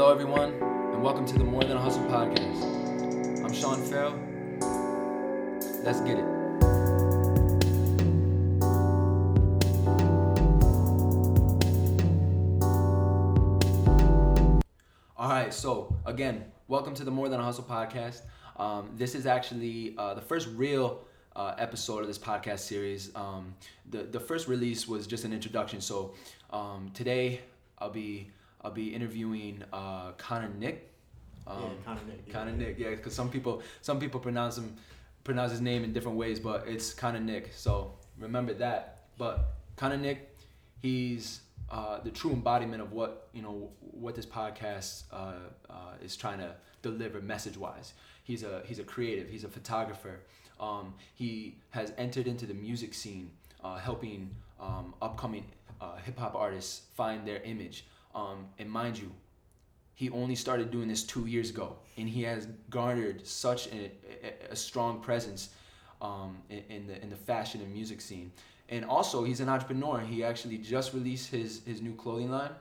Hello, everyone, and welcome to the More Than a Hustle podcast. I'm Sean Farrell. Let's get it. All right, so again, welcome to the More Than a Hustle podcast. Um, this is actually uh, the first real uh, episode of this podcast series. Um, the the first release was just an introduction. So um, today I'll be I'll be interviewing uh, Connor Nick. Um, yeah, Connor Nick. yeah. Connor Nick, yeah, because some people some people pronounce him pronounce his name in different ways, but it's Connor Nick. So remember that. But Connor Nick, he's uh, the true embodiment of what you know what this podcast uh, uh, is trying to deliver message wise. He's a he's a creative. He's a photographer. Um, he has entered into the music scene, uh, helping um, upcoming uh, hip hop artists find their image. Um, and mind you, he only started doing this two years ago, and he has garnered such a, a, strong presence um, in, in the in the fashion and music scene. And also, he's an entrepreneur. He actually just released his his new clothing line.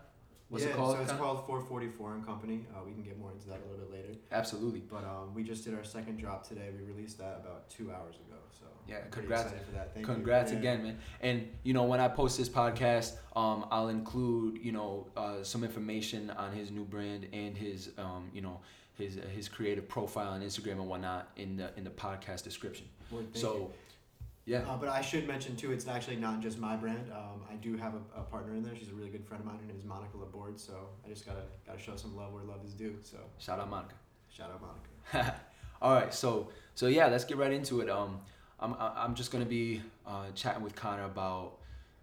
What's yeah, it called? So it's called 444 and Company. Uh, we can get more into that a little bit later. Absolutely. But um, we just did our second drop today. We released that about two hours ago. So Yeah, congrats. for that. Thank Congrats you. Yeah. again, man. And you know, when I post this podcast, um, I'll include you know uh, some information on his new brand and his um, you know his his creative profile on Instagram and whatnot in the in the podcast description. Well, so, you. Yeah, Uh, but I should mention too, it's actually not just my brand. Um, I do have a, a partner in there. She's a really good friend of mine. Her name is Monica Laborde. So I just gotta gotta show some love where love is due. So shout out Monica. shout out Monica. All right, so so yeah, let's get right into it. Um, I'm I'm just gonna be uh, chatting with Connor about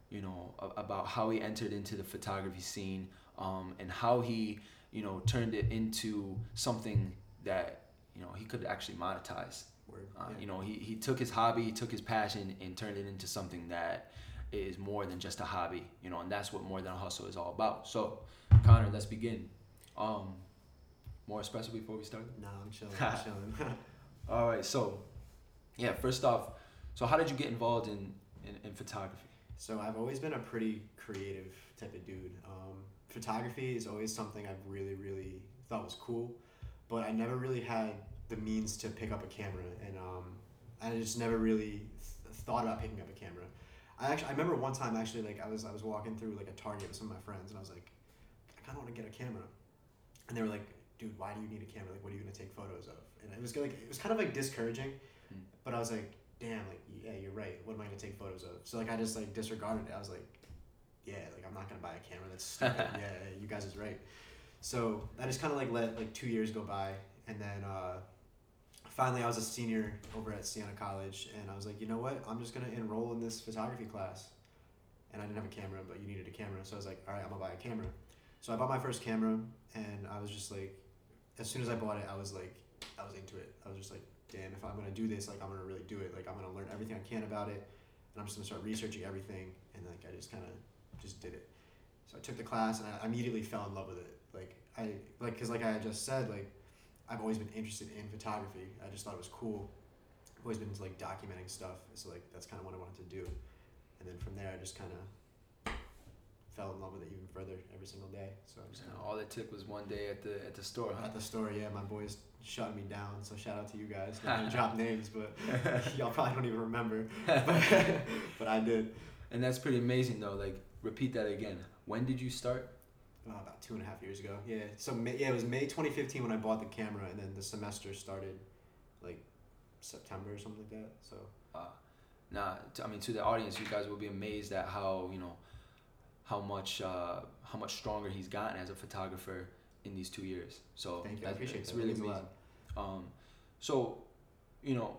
you know about how he entered into the photography scene, um, and how he you know turned it into something that you know he could actually monetize. Uh, Yeah. You know, he, he took his hobby, he took his passion, and turned it into something that is more than just a hobby. You know, and that's what more than a hustle is all about. So, Connor, let's begin. Um, more espresso before we start. Nah, I'm chilling. I'm chilling. All right, so yeah, first off, so how did you get involved in, in, in photography? So I've always been a pretty creative type of dude. Um, photography is always something I've really, really thought was cool, but I never really had the means to pick up a camera, and um, I just never really th- thought about picking up a camera. I actually I remember one time actually like I was I was walking through like a Target with some of my friends, and I was like, I kind of want to get a camera, and they were like, Dude, why do you need a camera? Like, what are you gonna take photos of? And it was like it was kind of like discouraging, Hmm. but I was like, damn, like yeah, you're right. What am I gonna take photos of? So like I just like disregarded it. I was like, yeah, like I'm not gonna buy a camera. That's stupid. yeah, yeah, you guys is right. So I just kind of like let like two years go by, and then uh, finally I was a senior over at Siena College, and I was like, you know what? I'm just gonna enroll in this photography class. And I didn't have a camera, but you needed a camera, so I was like, all right, I'm gonna buy a camera. So I bought my first camera, and I was just like, as soon as I bought it, I was like, I was into it. I was just like, damn, if I'm gonna do this, like I'm gonna really do it. Like I'm gonna learn everything I can about it, and I'm just gonna start researching everything. And like I just kind of just did it. So I took the class, and I immediately fell in love with it. Like I like, cause like I had just said, like I've always been interested in photography. I just thought it was cool. I've always been into like documenting stuff. So like that's kind of what I wanted to do. And then from there, I just kind of fell in love with it even further every single day. So I just kinda, all it took was one day at the at the store, huh? at the store, yeah, my boys shut me down. So shout out to you guys. Not gonna drop names, but y'all probably don't even remember. But, but I did. And that's pretty amazing, though. Like, repeat that again. When did you start? Uh, about two and a half years ago. Yeah. So May, yeah, it was May 2015 when I bought the camera, and then the semester started, like, September or something like that. So Uh, nah, t- I mean, to the audience, you guys will be amazed at how you know how much uh, how much stronger he's gotten as a photographer in these two years. So thank you. I appreciate it's that. really amazing. Um, so, you know,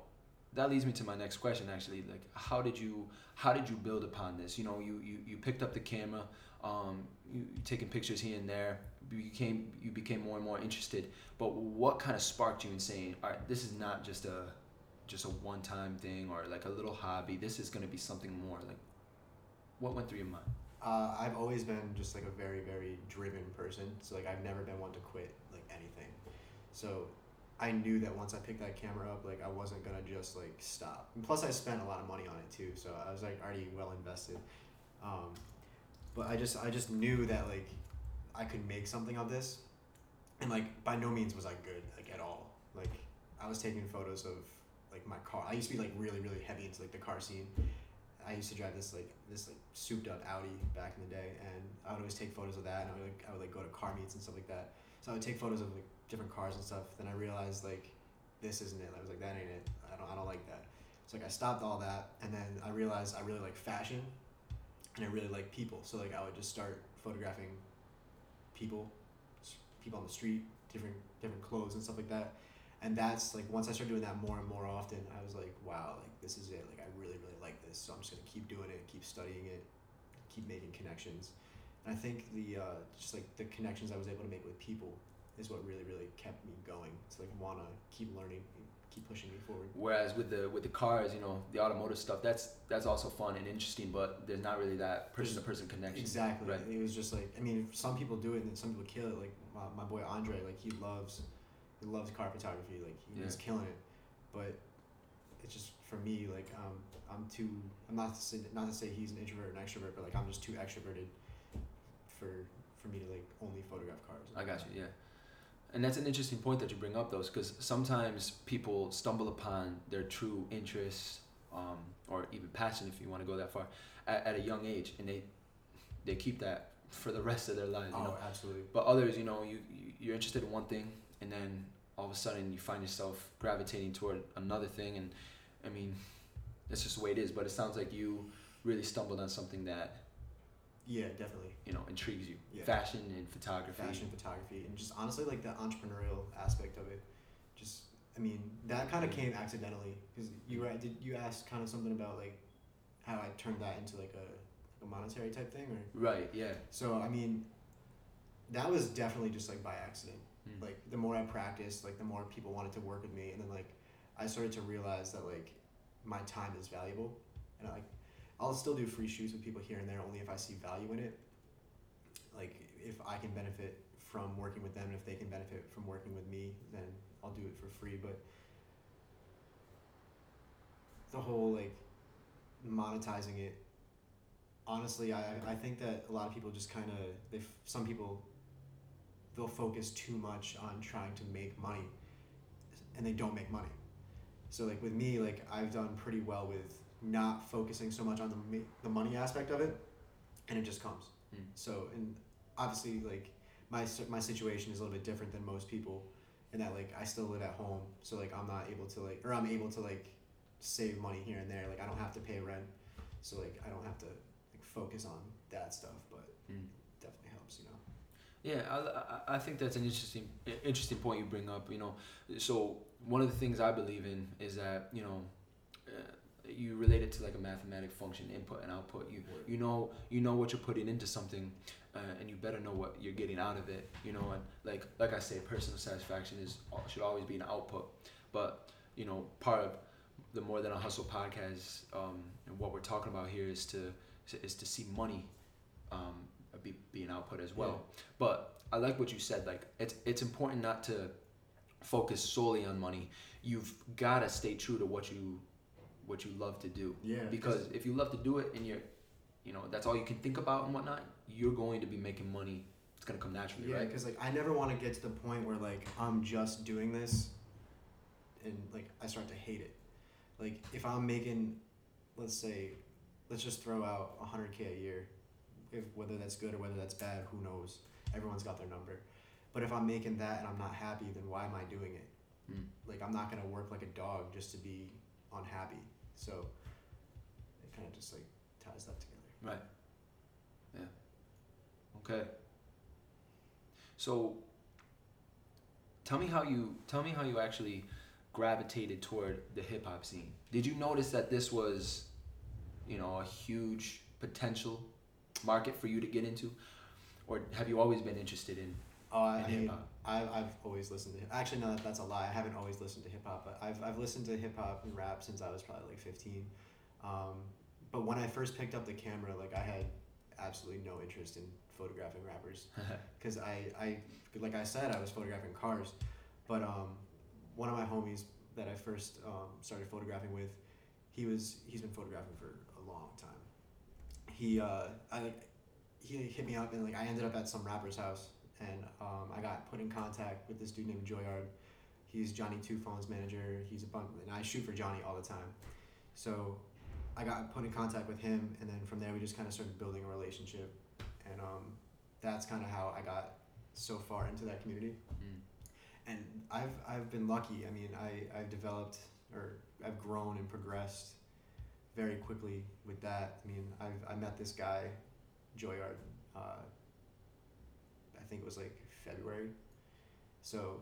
that leads me to my next question. Actually, like, how did you how did you build upon this? You know, you you, you picked up the camera, um, you taking pictures here and there. You became you became more and more interested. But what kind of sparked you in saying, all right, this is not just a just a one time thing or like a little hobby. This is gonna be something more. Like, what went through your mind? Uh, I've always been just like a very very driven person. So like I've never been one to quit like anything. So I knew that once I picked that camera up, like I wasn't gonna just like stop. And plus, I spent a lot of money on it too, so I was like already well invested. Um, but I just I just knew that like I could make something of this, and like by no means was I good like at all. Like I was taking photos of like my car. I used to be like really really heavy into like the car scene. I used to drive this like this like souped up Audi back in the day, and I would always take photos of that. And I would like, I would like go to car meets and stuff like that. So I would take photos of like different cars and stuff. Then I realized like this isn't it. I was like that ain't it. I don't I don't like that. So like I stopped all that, and then I realized I really like fashion, and I really like people. So like I would just start photographing people, people on the street, different different clothes and stuff like that. And that's like once I started doing that more and more often, I was like, wow, like this is it. Like I really really like this. So I'm just gonna keep doing it, keep studying it, keep making connections. And I think the uh, just like the connections I was able to make with people is what really really kept me going. To like wanna keep learning, keep pushing me forward. Whereas with the with the cars, you know, the automotive stuff, that's that's also fun and interesting, but there's not really that person to person connection. Exactly. Right. It was just like I mean, some people do it and some people kill it. Like my, my boy Andre, like he loves, he loves car photography. Like he- he's Yeah. killing it. But it's just for me, like um, I'm too. I'm not to say not to say he's an introvert or an extrovert, but like I'm just too extroverted for for me to like only photograph cars. I got you, yeah. And that's an interesting point that you bring up, though, because sometimes people stumble upon their true interests, um, or even passion, if you want to go that far, at, at a young age, and they they keep that for the rest of their lives. You Oh, know? absolutely. But others, you know, you you- you're interested in one thing, and then all of a sudden you find yourself gravitating toward another thing, and I mean, that's just the way it is. But it sounds like you really stumbled on something that Yeah, definitely. you know intrigues you, Yeah. fashion and photography. fashion photography and just honestly like the entrepreneurial aspect of it just i mean that kind of came accidentally because you were did you ask kind of something about like how i turned that into like a, a monetary type thing or Right. Yeah. so i mean that was definitely just like by accident Mm. like the more i practiced like the more people wanted to work with me and then like i started to realize that like my time is valuable and I, like i'll still do free shoots with people here and there only if i see value in it. Like if i can benefit from working with them and if they can benefit from working with me then i'll do it for free. But the whole like monetizing it honestly i i think that a lot of people just kind of they some people they'll focus too much on trying to make money and they don't make money. So like with me like i've done pretty well with not focusing so much on the, the money aspect of it and it just comes Mm. so and obviously like my my situation is a little bit different than most people in that like i still live at home so like i'm not able to like or i'm able to like save money here and there like i don't have to pay rent so like i don't have to like focus on that stuff but Mm. definitely helps you know Yeah, I, I, I think that's an interesting interesting point you bring up. You know, so one of the things I believe in is that you know, uh, you relate it to like a mathematic function, input and output. You you know you know what you're putting into something, uh, and you better know what you're getting out of it. You know, and like like I say, personal satisfaction is should always be an output. But you know, part of the More Than a Hustle podcast um, and what we're talking about here is to is to see money um, be, be an output as well. But I like what you said. Like it's it's important not to focus solely on money. You've got to stay true to what you what you love to do. yeah Because if you love to do it and you're, you know, that's all you can think about and whatnot, you're going to be making money. It's gonna come naturally, Yeah, right? because like I never want to get to the point where like I'm just doing this, and like I start to hate it. Like if I'm making, let's say, let's just throw out hundred k a year, if whether that's good or whether that's bad, who knows? Everyone's got their number. But if I'm making that and I'm not happy, then why am I doing it? Mm. Like I'm not gonna work like a dog just to be unhappy. So it kind of just like ties that together. Right. Yeah. Okay. So tell me how you tell me how you actually gravitated toward the hip hop scene. Did you notice that this was, you know, a huge potential market for you to get into? Or have you always been interested in, uh, I, in hip hop? I've, I've always listened to actually no that, that's a lie. I haven't always listened to hip hop but I've, I've listened to hip hop and rap since I was probably like 15 um, but when I first picked up the camera like I had absolutely no interest in photographing rappers because I, I like I said I was photographing cars. But um, one of my homies that I first um, started photographing with he was he's been photographing for a long time. He uh, I like he hit me up and like I ended up at some rapper's house and um, I got put in contact with this dude named Joyard. He's Johnny Two Phones manager. He's a bunch, and I shoot for Johnny all the time. So I got put in contact with him, and then from there we just kind of started building a relationship, and um, that's kind of how I got so far into that community. Mm. And I've I've been lucky. I mean, I I've developed or I've grown and progressed very quickly with that. I mean, I've I met this guy, Joyard. Uh, think it was like February, so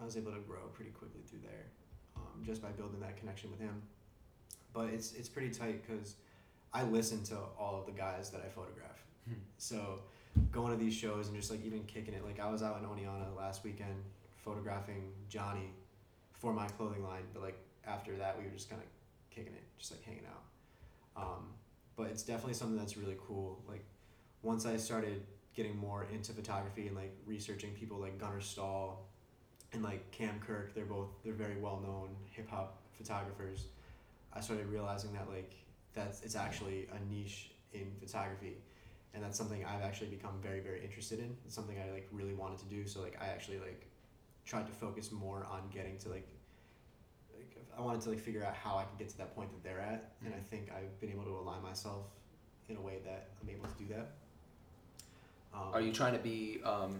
I was able to grow pretty quickly through there, um, just by building that connection with him. But it's it's pretty tight because I listen to all of the guys that I photograph. Hmm. So going to these shows and just like even kicking it. Like I was out in Oneonta last weekend photographing Johnny for my clothing line, but like after that we were just kind of kicking it, just like hanging out. Um, but it's definitely something that's really cool. Like once I started getting more into photography and like researching people like Gunner Stahl and like Cam Kirk, they're both they're very well known hip hop photographers. I started realizing that like that's it's actually a niche in photography and that's something I've actually become very very interested in. It's something I like really wanted to do. So like I actually like tried to focus more on getting to like like I wanted to like figure out how I could get to that point that they're at, and I Mhm. think I've been able to align myself in a way that I'm able to do that. Um, Are you trying to be um,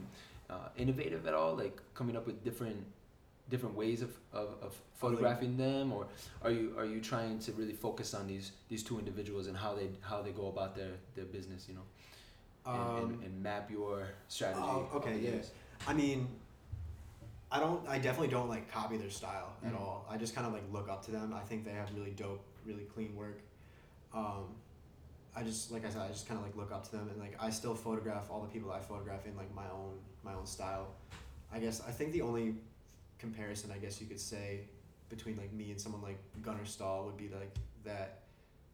uh, innovative at all, like coming up with different different ways of, of, of photographing them, or are you are you trying to really focus on these these two individuals and how they how they go about their, their business, you know, and, Um, and, and map your strategy? Oh, okay, yeah. I mean, I don't. I definitely don't like copy their style at Mhm. all. I just kind of like look up to them. I think they have really dope, really clean work. Um, I just like I said, I just kind of like look up to them, and like I still photograph all the people I photograph in like my own my own style. I guess I think the only comparison I guess you could say between like me and someone like Gunner Stahl would be like that.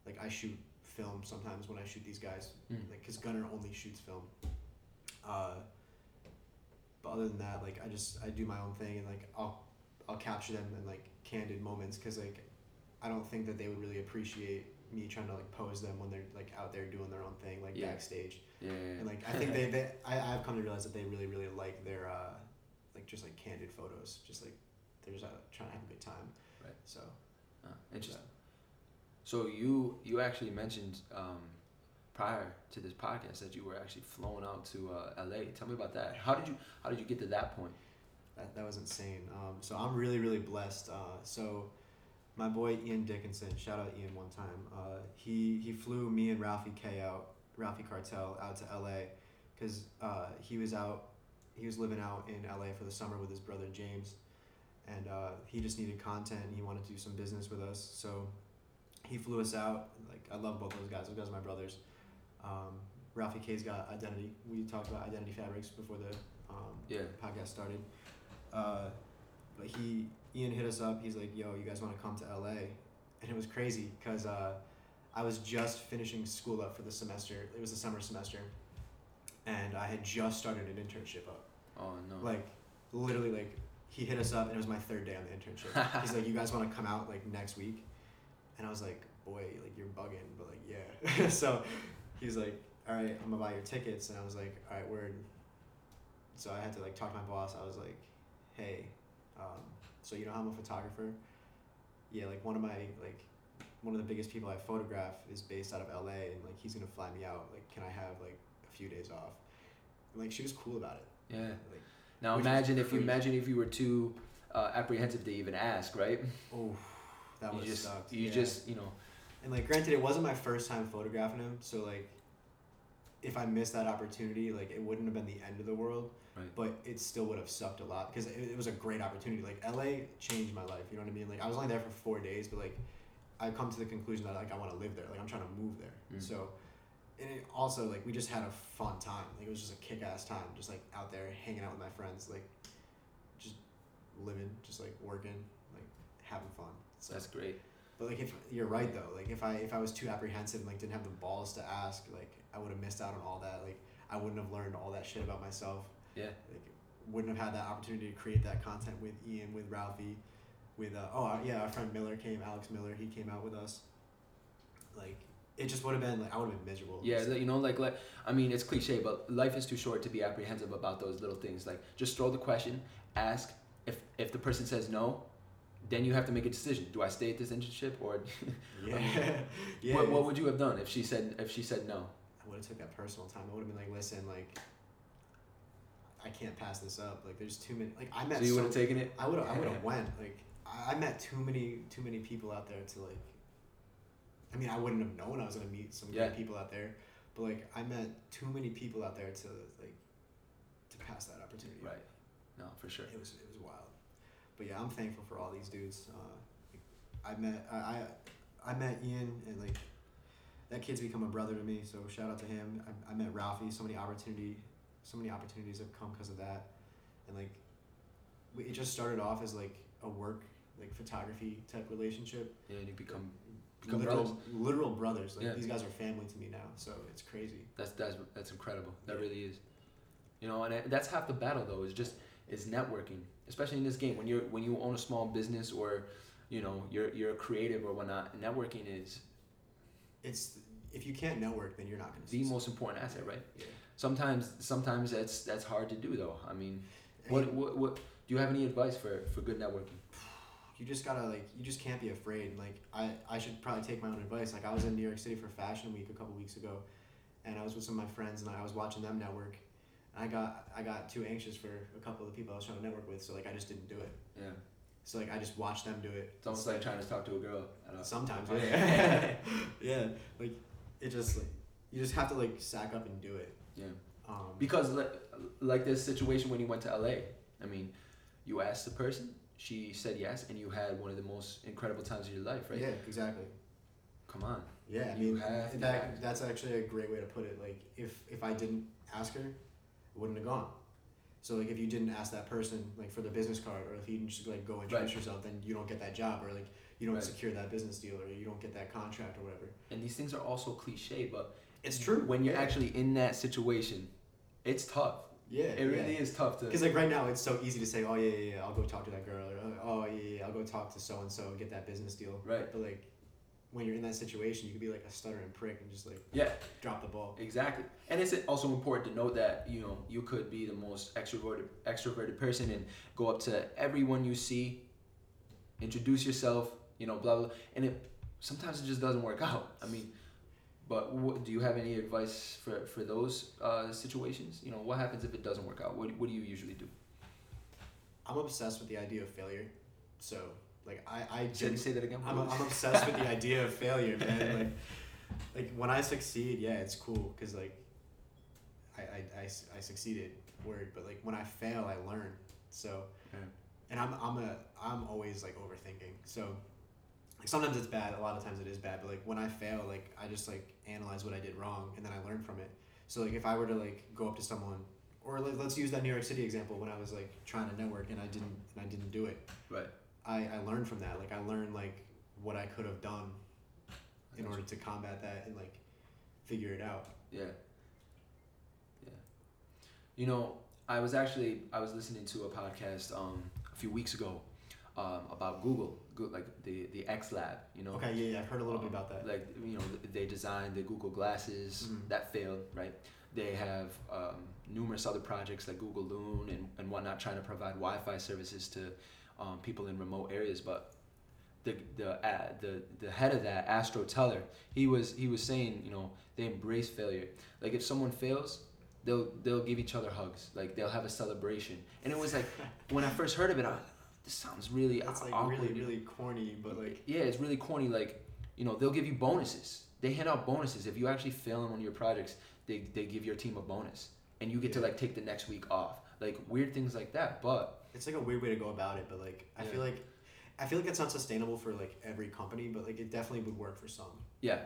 Like I shoot film sometimes when I shoot these guys, Mm. like because Gunner only shoots film. Uh, but other than that, like I just I do my own thing and like I'll I'll capture them in like candid moments because like I don't think that they would really appreciate me trying to like pose them when they're like out there doing their own thing like Yeah. backstage Yeah, yeah, yeah. and like I think they, they I I've come to realize that they really really like their uh like just like candid photos just like they're just uh, trying to have a good time Right. so Ah, interesting. So you you actually mentioned um, prior to this podcast that you were actually flown out to uh, LA. Tell me about that. How did you how did you get to that point? That, that was insane. Um, so I'm really, really blessed. Uh, so my boy Ian Dickinson, shout out Ian one time. Uh, he he flew me and Ralphie K out, Ralphie Cartel out to LA, because uh, he was out, he was living out in LA for the summer with his brother James, and uh, he just needed content and he wanted to do some business with us. So he flew us out. Like I love both those guys. Those guys are my brothers. Um, Ralphie K's got Identity. We talked about Identity Fabrics before the um, Yeah. podcast started. Uh, but he Ian hit us up. He's like, "Yo, you guys want to come to LA?" And it was crazy because uh, I was just finishing school up for the semester. It was the summer semester, and I had just started an internship up. Oh no. Like, literally, like he hit us up, and it was my third day on the internship. He's like, "You guys want to come out like next week?" And I was like, "Boy, like you're bugging," but like, yeah. so he's like, "All right, I'm gonna buy your tickets," and I was like, "All right, word." So I had to like talk to my boss. I was like, "Hey, um, so you know how I'm a photographer? Yeah, like one of my like one of the biggest people I photograph is based out of LA, and like he's gonna fly me out. Like, can I have like a few days off?" And like she was cool about it. yeah. Like, Now imagine if you imagine if you were too uh, apprehensive to even ask, right? oh, that was just sucked. you yeah. just you know And like, granted, it wasn't my first time photographing him, so like, if I missed that opportunity, like, it wouldn't have been the end of the world. Right. But it still would have sucked a lot because it, it was a great opportunity. Like, LA changed my life. You know what I mean? Like, I was only there for four days, but like, I come to the conclusion that like I want to live there. Like, I'm trying to move there. Mm. So, and it also like we just had a fun time. Like, it was just a kick ass time, just like out there hanging out with my friends, like, just living, just like working, like having fun. So. that's great. But like if you're right though, like if I if I was too apprehensive and like didn't have the balls to ask, like I would have missed out on all that. Like I wouldn't have learned all that shit about myself. Yeah. Like wouldn't have had that opportunity to create that content with Ian, with Ralphie, with uh, oh uh, yeah, our friend Miller came, Alex Miller, he came out with us. Like it just would have been like I would have been miserable. Yeah, you know, like like I mean, it's cliche, but life is too short to be apprehensive about those little things. Like just throw the question, ask. If if the person says no, then you have to make a decision. Do I stay at this internship or? yeah, I mean, yeah. What, what would you have done if she said if she said no? I would have took that personal time. I would have been like, listen, like, I can't pass this up. Like, there's too many. Like, I met. So you would have taken it. I would have. I would have went. Like, I, I met too many too many people out there to like. I mean, I wouldn't have known I was gonna meet some Yeah. great people out there, but like, I met too many people out there to like, to pass that opportunity. Right. No, for sure. It was it was wild, but yeah, I'm thankful for all these dudes. Uh, I met I, I I met Ian and like that kid's become a brother to me. So shout out to him. I, I met Ralphie. So many opportunity, so many opportunities have come because of that, and like we, it just started off as like a work like photography type relationship. Yeah, and you become become literal, brothers. literal brothers. Like Yeah. these guys are family to me now. So it's crazy. That's that's that's incredible. That Yeah. really is. You know, and that's half the battle though. Is just is networking, especially in this game when you're when you own a small business or, you know, you're you're a creative or whatnot. Networking is It's if you can't network, then you're not gonna. the succeed. most important asset, right? Yeah. Sometimes sometimes that's that's hard to do though. I mean, what what what do you have any advice for for good networking? you just gotta like you just can't be afraid like I, I should probably take my own advice like i was in new york city for fashion week a couple weeks ago and i was with some of my friends and i was watching them network i got i got too anxious for a couple of the people i was trying to network with so like i just didn't do it Yeah, so like i just watched them do it it's almost like trying to talk to a girl. Sometimes yeah yeah like it just like you just have to like sack up and do it Yeah. um Because like, like this situation when you went to LA, I mean, you asked the person, she said yes, and you had one of the most incredible times of your life, right? yeah exactly Come on. Yeah, I mean that that's actually a great way to put it. Like if if I didn't ask her, it wouldn't have gone. So like if you didn't ask that person like for the business card, or if you didn't just like go introduce Right. yourself, then you don't get that job, or like you don't Right. secure that business deal, or you don't get that contract, or whatever. And these things are also cliche, but It's true when you're yeah. actually in that situation. It's tough. yeah, It really is tough to. Because like right now, it's so easy to say, oh yeah, yeah, yeah, I'll go talk to that girl, or oh yeah, yeah, I'll go talk to so and so and get that business deal. Right. But like when you're in that situation, you could be like a stuttering prick and just like Yeah, drop the ball. exactly. And it's also important to note that you know you could be the most extroverted extroverted person and go up to everyone you see, introduce yourself, you know, blah blah, and it sometimes it just doesn't work out. I mean, but what, do you have any advice for for those uh, situations? You know, what happens if it doesn't work out? What what do you usually do? I'm obsessed with the idea of failure. So like I I gen- say that again. I'm, I'm obsessed with the idea of failure, man. Like like when I succeed, yeah, it's cool because like I I I succeeded word, but like when I fail, I learn. So Yeah. and I'm I'm a I'm always like overthinking. So like sometimes it's bad, a lot of times it is bad, but like when I fail, like I just like analyze what I did wrong and then I learn from it. So like if I were to like go up to someone or let, let's use that New York City example when I was like trying to network and I didn't and I didn't do it. Right. I, I learned from that. Like I learned like what I could have done in order to combat that and like figure it out. Yeah. Yeah. You know, I was actually I was listening to a podcast um, a few weeks ago um, about Google, Go- like the the X Lab. You know. Okay, yeah, yeah, I've heard a little bit Um, about that. Like you know, they designed the Google glasses Mhm. that failed, right? They have um, numerous other projects like Google Loon and, and whatnot, trying to provide Wi-Fi services to um, people in remote areas. But the the uh, the the head of that, Astro Teller, he was he was saying, you know, they embrace failure. Like if someone fails, they'll they'll give each other hugs. Like they'll have a celebration. And it was like when I first heard of it, I was like, this sounds really That's like awkward. really, really corny, but like yeah, it's really corny. Like, you know, they'll give you bonuses. They hand out bonuses if you actually fail in one of your projects. They they give your team a bonus, and you get to like take the next week off. Like weird things like that. But it's like a weird way to go about it. But like I Yeah. feel like I feel like it's not sustainable for like every company, but like it definitely would work for some. yeah,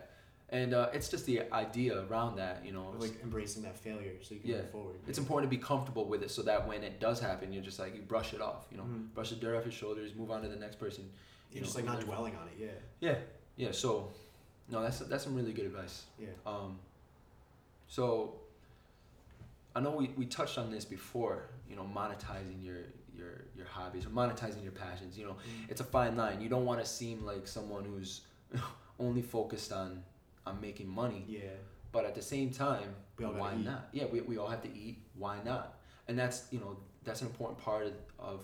and uh, it's just the idea around that. You know, like embracing that failure so you can Yeah. move forward. it's important to be comfortable with it so that when it does happen, you're just like you brush it off. You know, Mhm. brush the dirt off your shoulders, move on to the next person. You're you just know, like not dwelling on it. Yeah. Yeah, yeah. So, no, that's that's some really good advice. Yeah. Um, so I know we, we touched on this before, you know, monetizing your your your hobbies or monetizing your passions. You know, Mm. it's a fine line. You don't want to seem like someone who's only focused on I'm making money. Yeah. But at the same time, why not? Yeah, we, we all have to eat. Why not? And that's you know that's an important part of, of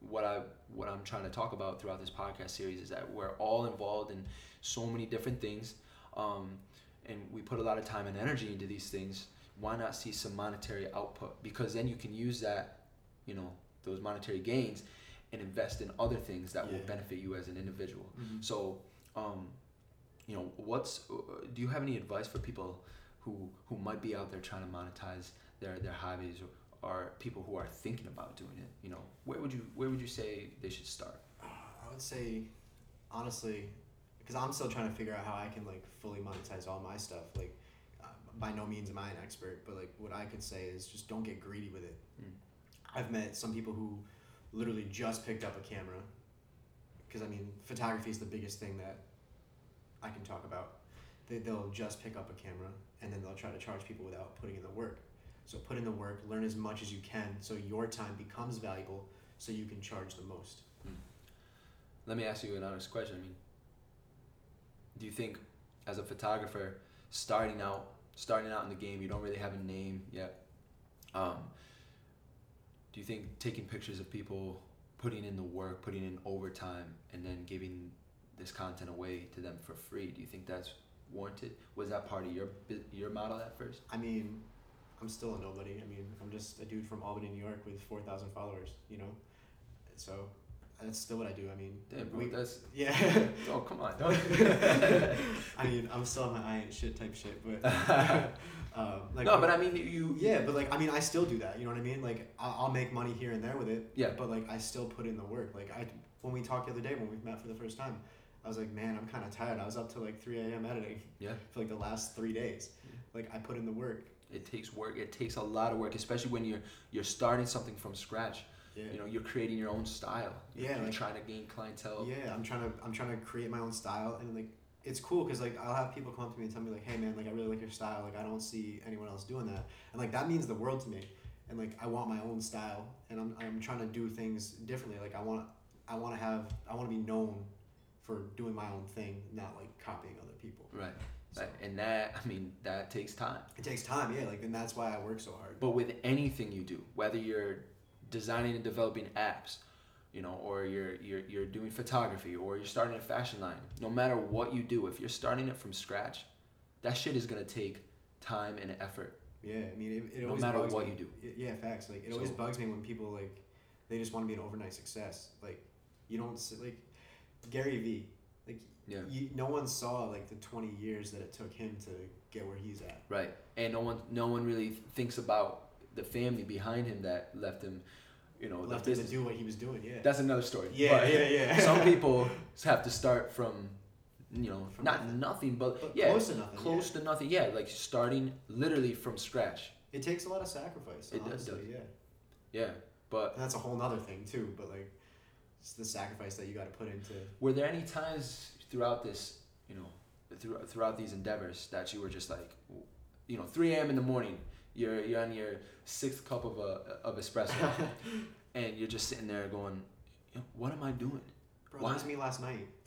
what I what I'm trying to talk about throughout this podcast series is that we're all involved in so many different things, um, and we put a lot of time and energy into these things. Why not see some monetary output? Because then you can use that, you know, those monetary gains, and invest in other things that will benefit you as an individual. Mhm. So, um, you know, what's uh, do you have any advice for people who who might be out there trying to monetize their their hobbies or, or people who are thinking about doing it? You know, where would you where would you say they should start? I would say, honestly, because I'm still trying to figure out how I can like fully monetize all my stuff. Like, uh, by no means am I an expert, but like what I could say is just don't get greedy with it. Mm. I've met some people who literally just picked up a camera, because I mean, photography is the biggest thing that I can talk about. They, they'll just pick up a camera and then they'll try to charge people without putting in the work. So put in the work, learn as much as you can, so your time becomes valuable, so you can charge the most. Let me ask you an honest question. I mean, do you think, as a photographer, starting out, starting out in the game, you don't really have a name yet. Um, do you think taking pictures of people, putting in the work, putting in overtime, and then giving this content away to them for free, do you think that's warranted? Was that part of your your model at first? I mean, I'm still a nobody. I mean, I'm just a dude from Albany, New York, with four thousand followers. You know, so that's still what I do. I mean, Damn, bro, we- that's yeah. oh come on, dog. I mean, I'm still on my I ain't shit type shit, but um, like no, but I mean you. yeah, but like I mean, I still do that. You know what I mean? Like I'll, I'll make money here and there with it. Yeah. But like I still put in the work. Like I when we talked the other day when we met for the first time, I was like, man, I'm kind of tired. I was up till like 3 a.m. editing Yeah. for like the last three days. Like I put in the work. It takes work. It takes a lot of work, especially when you're you're starting something from scratch. Yeah. You know, you're creating your own style. Yeah, You're like- trying to gain clientele. Yeah, I'm trying to I'm trying to create my own style and like it's cool because like I'll have people come up to me and tell me like, hey man, like I really like your style. Like I don't see anyone else doing that, and like that means the world to me. And like I want my own style, and I'm I'm trying to do things differently. Like I want I want to have I want to be known for doing my own thing, not like copying other people. Right. So Right. And that, I mean, that takes time. it takes time, yeah. Like and that's why I work so hard. But with anything you do, whether you're designing and developing apps, you know, or you're you're you're doing photography, or you're starting a fashion line, no matter what you do, if you're starting it from scratch, that shit is gonna take time and effort, Yeah, I mean it, it no always matter bugs what me. you do. Yeah, facts. Like it always bugs me when people like they just want to be an overnight success. Like you don't s- like Gary Vee. Like Yeah. you, no one saw like the twenty years that it took him to get where he's at. Right. And no one no one really thinks about the family behind him that left him, you know, Left him to do what he was doing. Yeah. That's another story. yeah, But yeah, yeah. some people have to start from, you know, From not nothing. nothing, but, but yeah, close to nothing. close to nothing. Yeah, like starting literally from scratch. It takes a lot of sacrifice. It does, honestly, does. Yeah. Yeah. But And that's a whole nother thing too. But like, it's the sacrifice that you got to put into. were there any times throughout this, you know, through, throughout these endeavors that you were just like, you know, 3 a.m. in the morning, you're you're on your sixth cup of a of espresso, and you're just sitting there going, what am I doing? Bro, Why? that was me last night.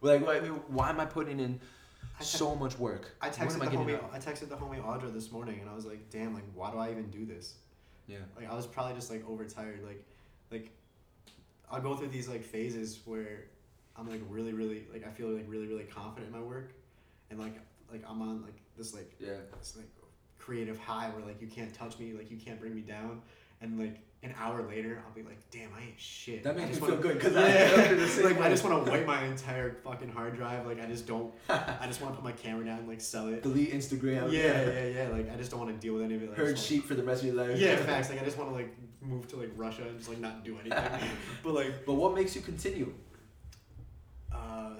like, why, why am I putting in te- so much work? I texted the homie. out? I texted the homie Audra this morning, and I was like, "Damn, like, why do I even do this?" Yeah. Like, I was probably just like overtired. Like, like, I'll go through these like phases where I'm like really, really like I feel like really, really confident in my work, and like, like I'm on like this like Yeah. this like creative high where like you can't touch me, like you can't bring me down, and like an hour later I'll be like, "Damn, I ain't shit." That makes me wanna- feel good because yeah, I like I just want to wipe my entire fucking hard drive. Like I just don't. I just want to put my camera down and like sell it. delete Instagram. Yeah, yeah, yeah. Like I just don't want to deal with any of it. Like, Heard just sheet for the rest of your life. Yeah, facts. Like I just want to like move to like Russia and just like not do anything. but like, But what makes you continue? uh,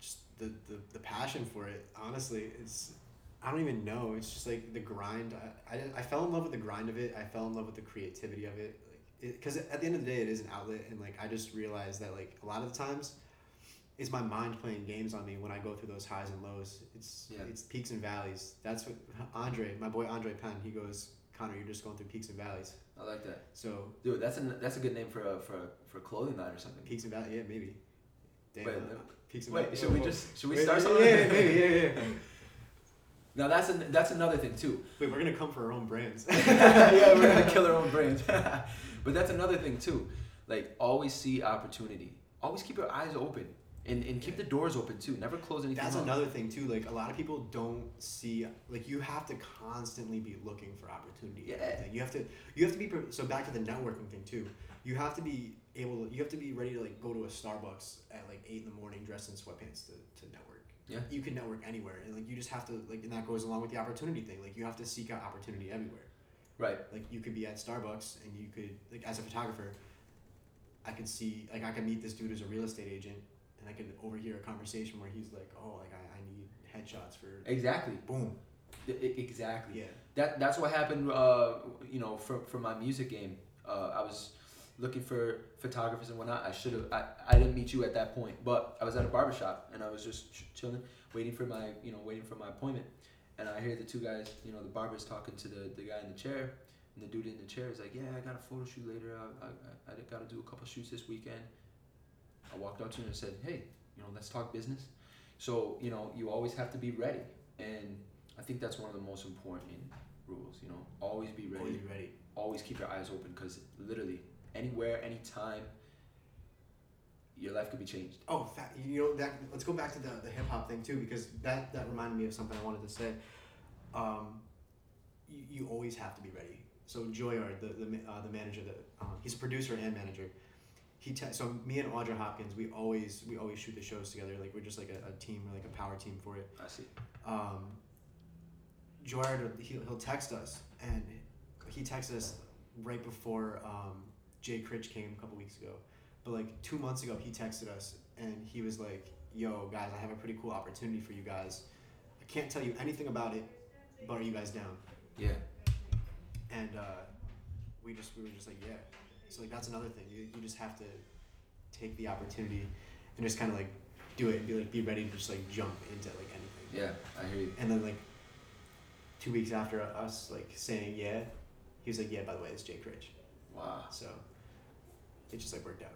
just the, the the passion for it. Honestly, it's I don't even know. It's just like the grind. I, I, I fell in love with the grind of it. I fell in love with the creativity of it. Like, because at the end of the day, it is an outlet, and like I just realized that like a lot of the times. It's my mind playing games on me when I go through those highs and lows. It's Yeah. it's peaks and valleys. That's what Andre, my boy Andre Penn, he goes, Connor, you're just going through peaks and valleys. I like that, So dude. That's a that's a good name for a for a, for a clothing line or something. peaks and valleys, yeah, maybe. Damn, Wait, peaks Wait, should we just should we Wait, start something? Yeah, maybe, yeah, yeah. Now that's an, that's another thing too. Wait, we're gonna come for our own brands. yeah, we're gonna kill our own brains. but that's another thing too. Like always see opportunity. Always keep your eyes open and, and keep the doors open too. Never close anything. That's up. another thing too. Like a lot of people don't see. Like you have to constantly be looking for opportunity. Yeah. You have to. You have to be. So back to the networking thing too. You have to be able. to You have to be ready to like go to a Starbucks at like eight in the morning, dressed in sweatpants to, to network. Yeah. You can network anywhere, and like you just have to like, and that goes along with the opportunity thing. Like you have to seek out opportunity everywhere. Right. Like you could be at Starbucks, and you could like as a photographer. I could see like I could meet this dude as a real estate agent, and I could overhear a conversation where he's like, "Oh, like I, I need headshots for Exactly. boom." Exactly. Yeah. That that's what happened. Uh, you know, for for my music game, uh, I was looking for photographers and whatnot. I should have. I, I didn't meet you at that point, but I was at a barbershop and I was just ch- chilling, waiting for my you know waiting for my appointment, and I hear the two guys, you know, the barber's talking to the the guy in the chair, and the dude in the chair is like, "Yeah, I got a photo shoot later. I I, I, I got to do a couple shoots this weekend." I walked up to him and said, "Hey, you know, let's talk business." So you know, you always have to be ready, and I think that's one of the most important rules. You know, always be ready. Always be ready. Always keep your eyes open because literally anywhere, anytime, your life could be changed. Oh, fa- you know that. Let's go back to the, the hip hop thing too, because that that reminded me of something I wanted to say. Um, you, you always have to be ready. So Joyard, the the uh, the manager, that um, he's a producer and manager. He te- so me and Audra Hopkins, we always we always shoot the shows together. Like we're just like a, a team, we're like a power team for it. I see. um, Joyard, he'll, he'll text us, and he texted us right before um, Jay Critch came a couple weeks ago. But like two months ago, he texted us, and he was like, "Yo, guys, I have a pretty cool opportunity for you guys. I can't tell you anything about it, but are you guys down?" Yeah. And uh, we just we were just like, "Yeah." So like that's another thing. You you just have to take the opportunity and just kind of like do it and be like be ready to just like jump into like anything. Yeah, I hear you. And then like two weeks after us like saying yeah, he was like, yeah, by the way, it's Jay Critch. Wow, So it just like worked out.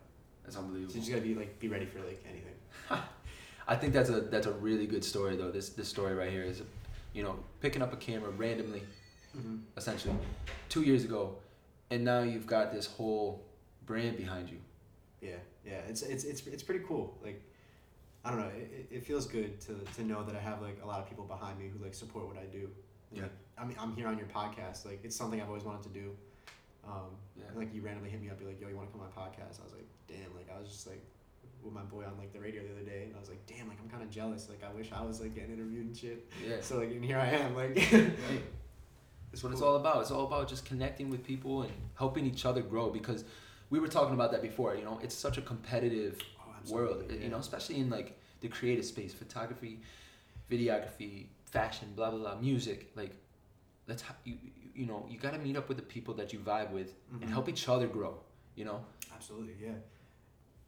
that's unbelievable. So you just gotta be like be ready for like anything. I think that's a that's a really good story though. This this story right here is, you know, picking up a camera randomly, Mm-hmm. essentially, two years ago, and now you've got this whole brand behind you. Yeah, yeah. It's it's it's it's pretty cool. Like I don't know. It, it- feels good to to know that I have like a lot of people behind me who like support what I do. Yeah. I mean, I'm here on your podcast. Like it's something I've always wanted to do. Um, Yeah. and, like you randomly hit me up, you're like, "Yo, you want to come on my podcast?" I was like, "Damn!" Like I was just like with my boy on like the radio the other day, and I was like, "Damn!" Like I'm kind of jealous. Like I wish I was like getting interviewed and shit. Yeah. So like, and here I am. Like, that's what it's all about. It's all about just connecting with people and helping each other grow because we were talking about that before. You know, it's such a competitive oh, world. absolutely, You know, especially in like the creative space, photography, videography, fashion, blah blah blah, music. Like, let's you you- you know you got to meet up with the people that you vibe with Mhm. and help each other grow. You know, Absolutely, yeah.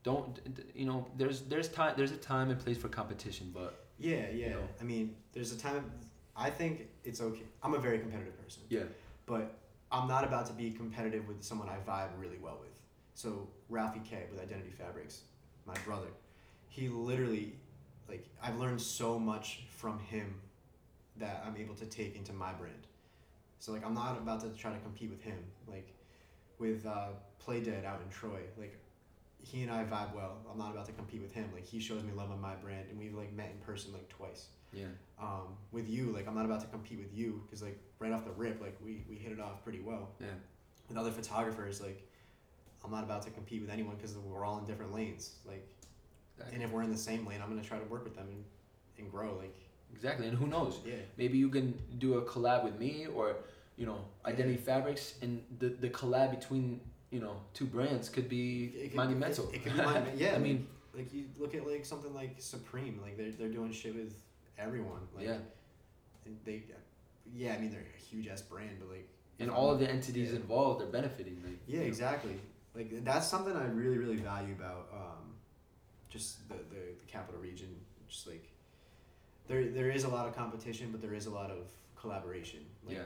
don't you know? There's there's time there's a time and place for competition, but Yeah, yeah. know? I mean, there's a time. I think it's okay. I'm a very competitive person. yeah, but I'm not about to be competitive with someone I vibe really well with. So Ralphie K with Identity Fabrics, my brother, he literally, like, I've learned so much from him that I'm able to take into my brand. So like, I'm not about to try to compete with him. Like, with uh, Play Dead out in Troy, like, he and I vibe well. I'm not about to compete with him. Like, he shows me love on my brand, and we've like met in person like twice yeah, um, with you, like I'm not about to compete with you because like right off the rip, like we, we hit it off pretty well. yeah, With other photographers, like I'm not about to compete with anyone because we're all in different lanes. Like, exactly. and if we're in the same lane, I'm gonna try to work with them and, and grow. Like, exactly. And who knows? yeah, Maybe you can do a collab with me or you know Identity Fabrics, and the the collab between you know two brands could be It could- monumental. It, it could be monumental. Yeah, I mean, like you look at like something like Supreme, like they're they're doing shit with everyone. Like, Yeah. They, yeah, I mean they're a huge ass brand, but like. and all I'm- of the entities yeah. involved are benefiting. Like, Yeah, you know. exactly. Like that's something I really, really value about um, just the, the, the capital region. Just like there, there is a lot of competition, but there is a lot of collaboration. Like, Yeah.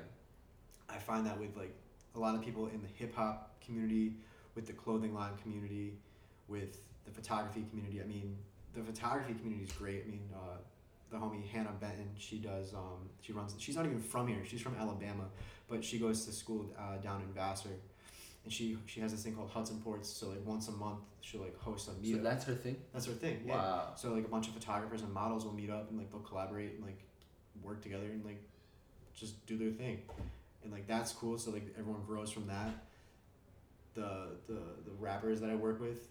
I find that with like a lot of people in the hip hop community, with the clothing line community, with the photography community. I mean, the photography community is great. I mean, uh, the homie Hannah Benton, she does. Um, she runs. She's not even from here. She's from Alabama, but she goes to school uh, down in Vassar, and she she has this thing called Hudson Ports. So like once a month, she'll like host a meetup. So that's her thing. That's her thing. Yeah. Wow. So like a bunch of photographers and models will meet up and like they'll collaborate and like work together and like just do their thing, and like that's cool. So like everyone grows from that. The the the rappers that I work with.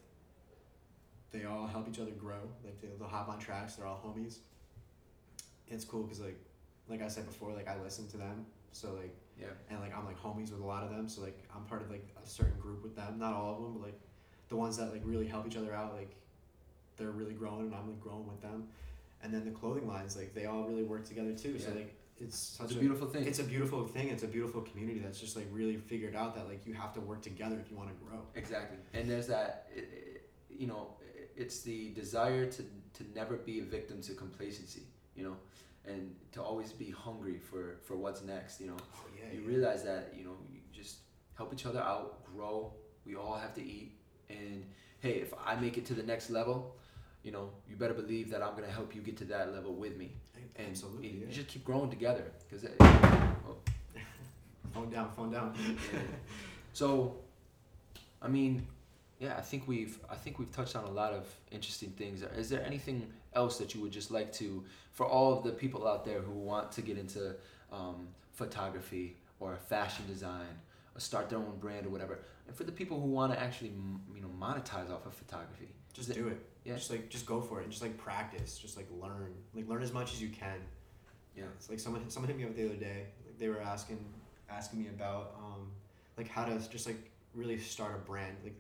They all help each other grow. Like they, they'll hop on tracks. They're all homies. It's cool because like, like I said before, like I listen to them. So like Yeah. and like I'm like homies with a lot of them. So like I'm part of like a certain group with them. Not all of them, but like the ones that like really help each other out. Like they're really growing, and I'm like growing with them. And then the clothing lines, like they all really work together too. So like it's such It's a beautiful thing. It's a beautiful thing. It's a beautiful community that's just like really figured out that like you have to work together if you want to grow. Exactly. And there's that, you know, it's the desire to, to never be a victim to complacency, you know, and to always be hungry for, for what's next, you know. Oh yeah. You yeah. realize that, you know, you just help each other out, grow. We all have to eat. And hey, if I make it to the next level, you know, you better believe that I'm going to help you get to that level with me. And Absolutely. you yeah. just keep growing together. Because oh. phone down. Phone down. So, I mean, yeah, I think we've I think we've touched on a lot of interesting things. Is there anything else that you would just like to, for all of the people out there who want to get into um, photography or fashion design or start their own brand or whatever, and for the people who want to actually you know monetize off of photography? Just do it. Yeah. Just like just go for it. And just like practice. Just like learn. Like learn as much as you can. Yeah. It's like someone someone hit me up the other day. Like they were asking asking me about um like how to just like really start a brand. Like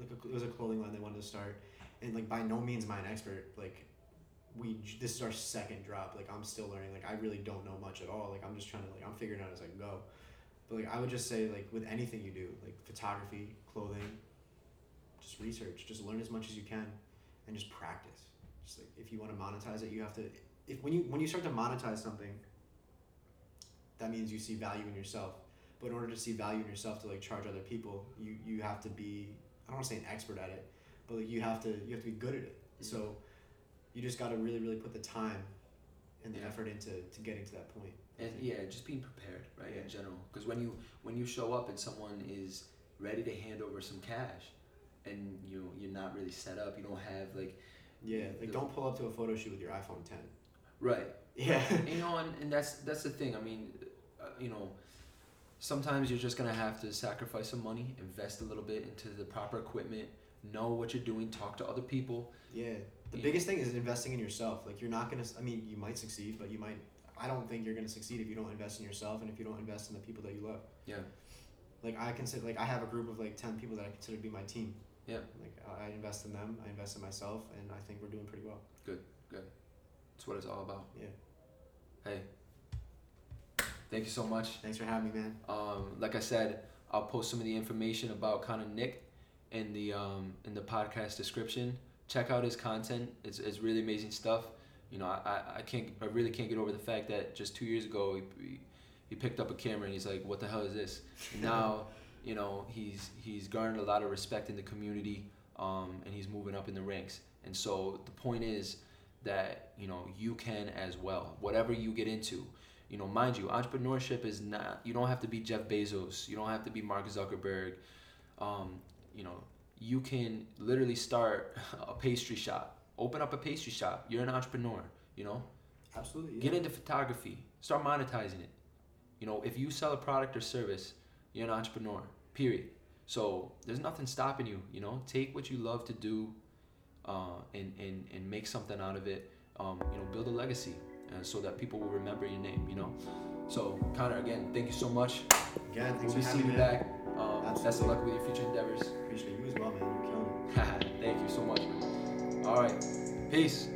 like a, it was a clothing line they wanted to start, and like by no means am I an expert. Like we this is our second drop. Like I'm still learning. Like I really don't know much at all. Like I'm just trying to like I'm figuring out as I go. But like I would just say like with anything you do, like photography, clothing, just research. Just learn as much as you can, and just practice. Just like if you want to monetize it, you have to. If when you when you start to monetize something, that means you see value in yourself. But in order to see value in yourself to like charge other people, you you have to be don't want to say an expert at it, but like you have to you have to be good at it. So you just got to really really put the time and the Yeah. effort into to getting to that point. And yeah, just being prepared, right? Yeah. In general, because when you when you show up and someone is ready to hand over some cash, and you know, you're not really set up, you don't have like Yeah, like The- don't pull up to a photo shoot with your iPhone 10. right Yeah. you know and, and that's that's the thing i mean uh, you know sometimes you're just gonna have to sacrifice some money invest a little bit into the proper equipment know what you're doing talk to other people Yeah. The Yeah. biggest thing is investing in yourself. Like you're not gonna. I mean, you might succeed, but you might. I don't think you're gonna succeed if you don't invest in yourself and if you don't invest in the people that you love. yeah Like I consider, like I have a group of like ten people that I consider to be my team. Yeah. Like I I invest in them, I invest in myself, and I think we're doing pretty well. Good, good. That's what it's all about Yeah. hey thank you so much Thanks for having me, man. um, like I said, I'll post some of the information about kind of Nick in the um, in the podcast description. Check out his content. It's, it's really amazing stuff. You know, I, I- can't I really can't get over the fact that just two years ago he, he, he picked up a camera and he's like, what the hell is this? And now, you know, he's he's garnered a lot of respect in the community, um, and he's moving up in the ranks. And so the point is that you know you can as well. Whatever you get into, you know, mind you, entrepreneurship is not. You don't have to be Jeff Bezos. You don't have to be Mark Zuckerberg. Um, you know, you can literally start a pastry shop. Open up a pastry shop. You're an entrepreneur. You know, Absolutely. Yeah. get into photography. Start monetizing it. You know, if you sell a product or service, you're an entrepreneur. Period. So there's nothing stopping you. You know, take what you love to do, uh, and and and make something out of it. Um, you know, build a legacy, so that people will remember your name, you know. So, Connor, again, thank you so much. Again, thanks we'll for having me. back. Um, best of luck with your future endeavors. Appreciate you as well, man. You're killing it. thank you so much. Man. All right. Peace.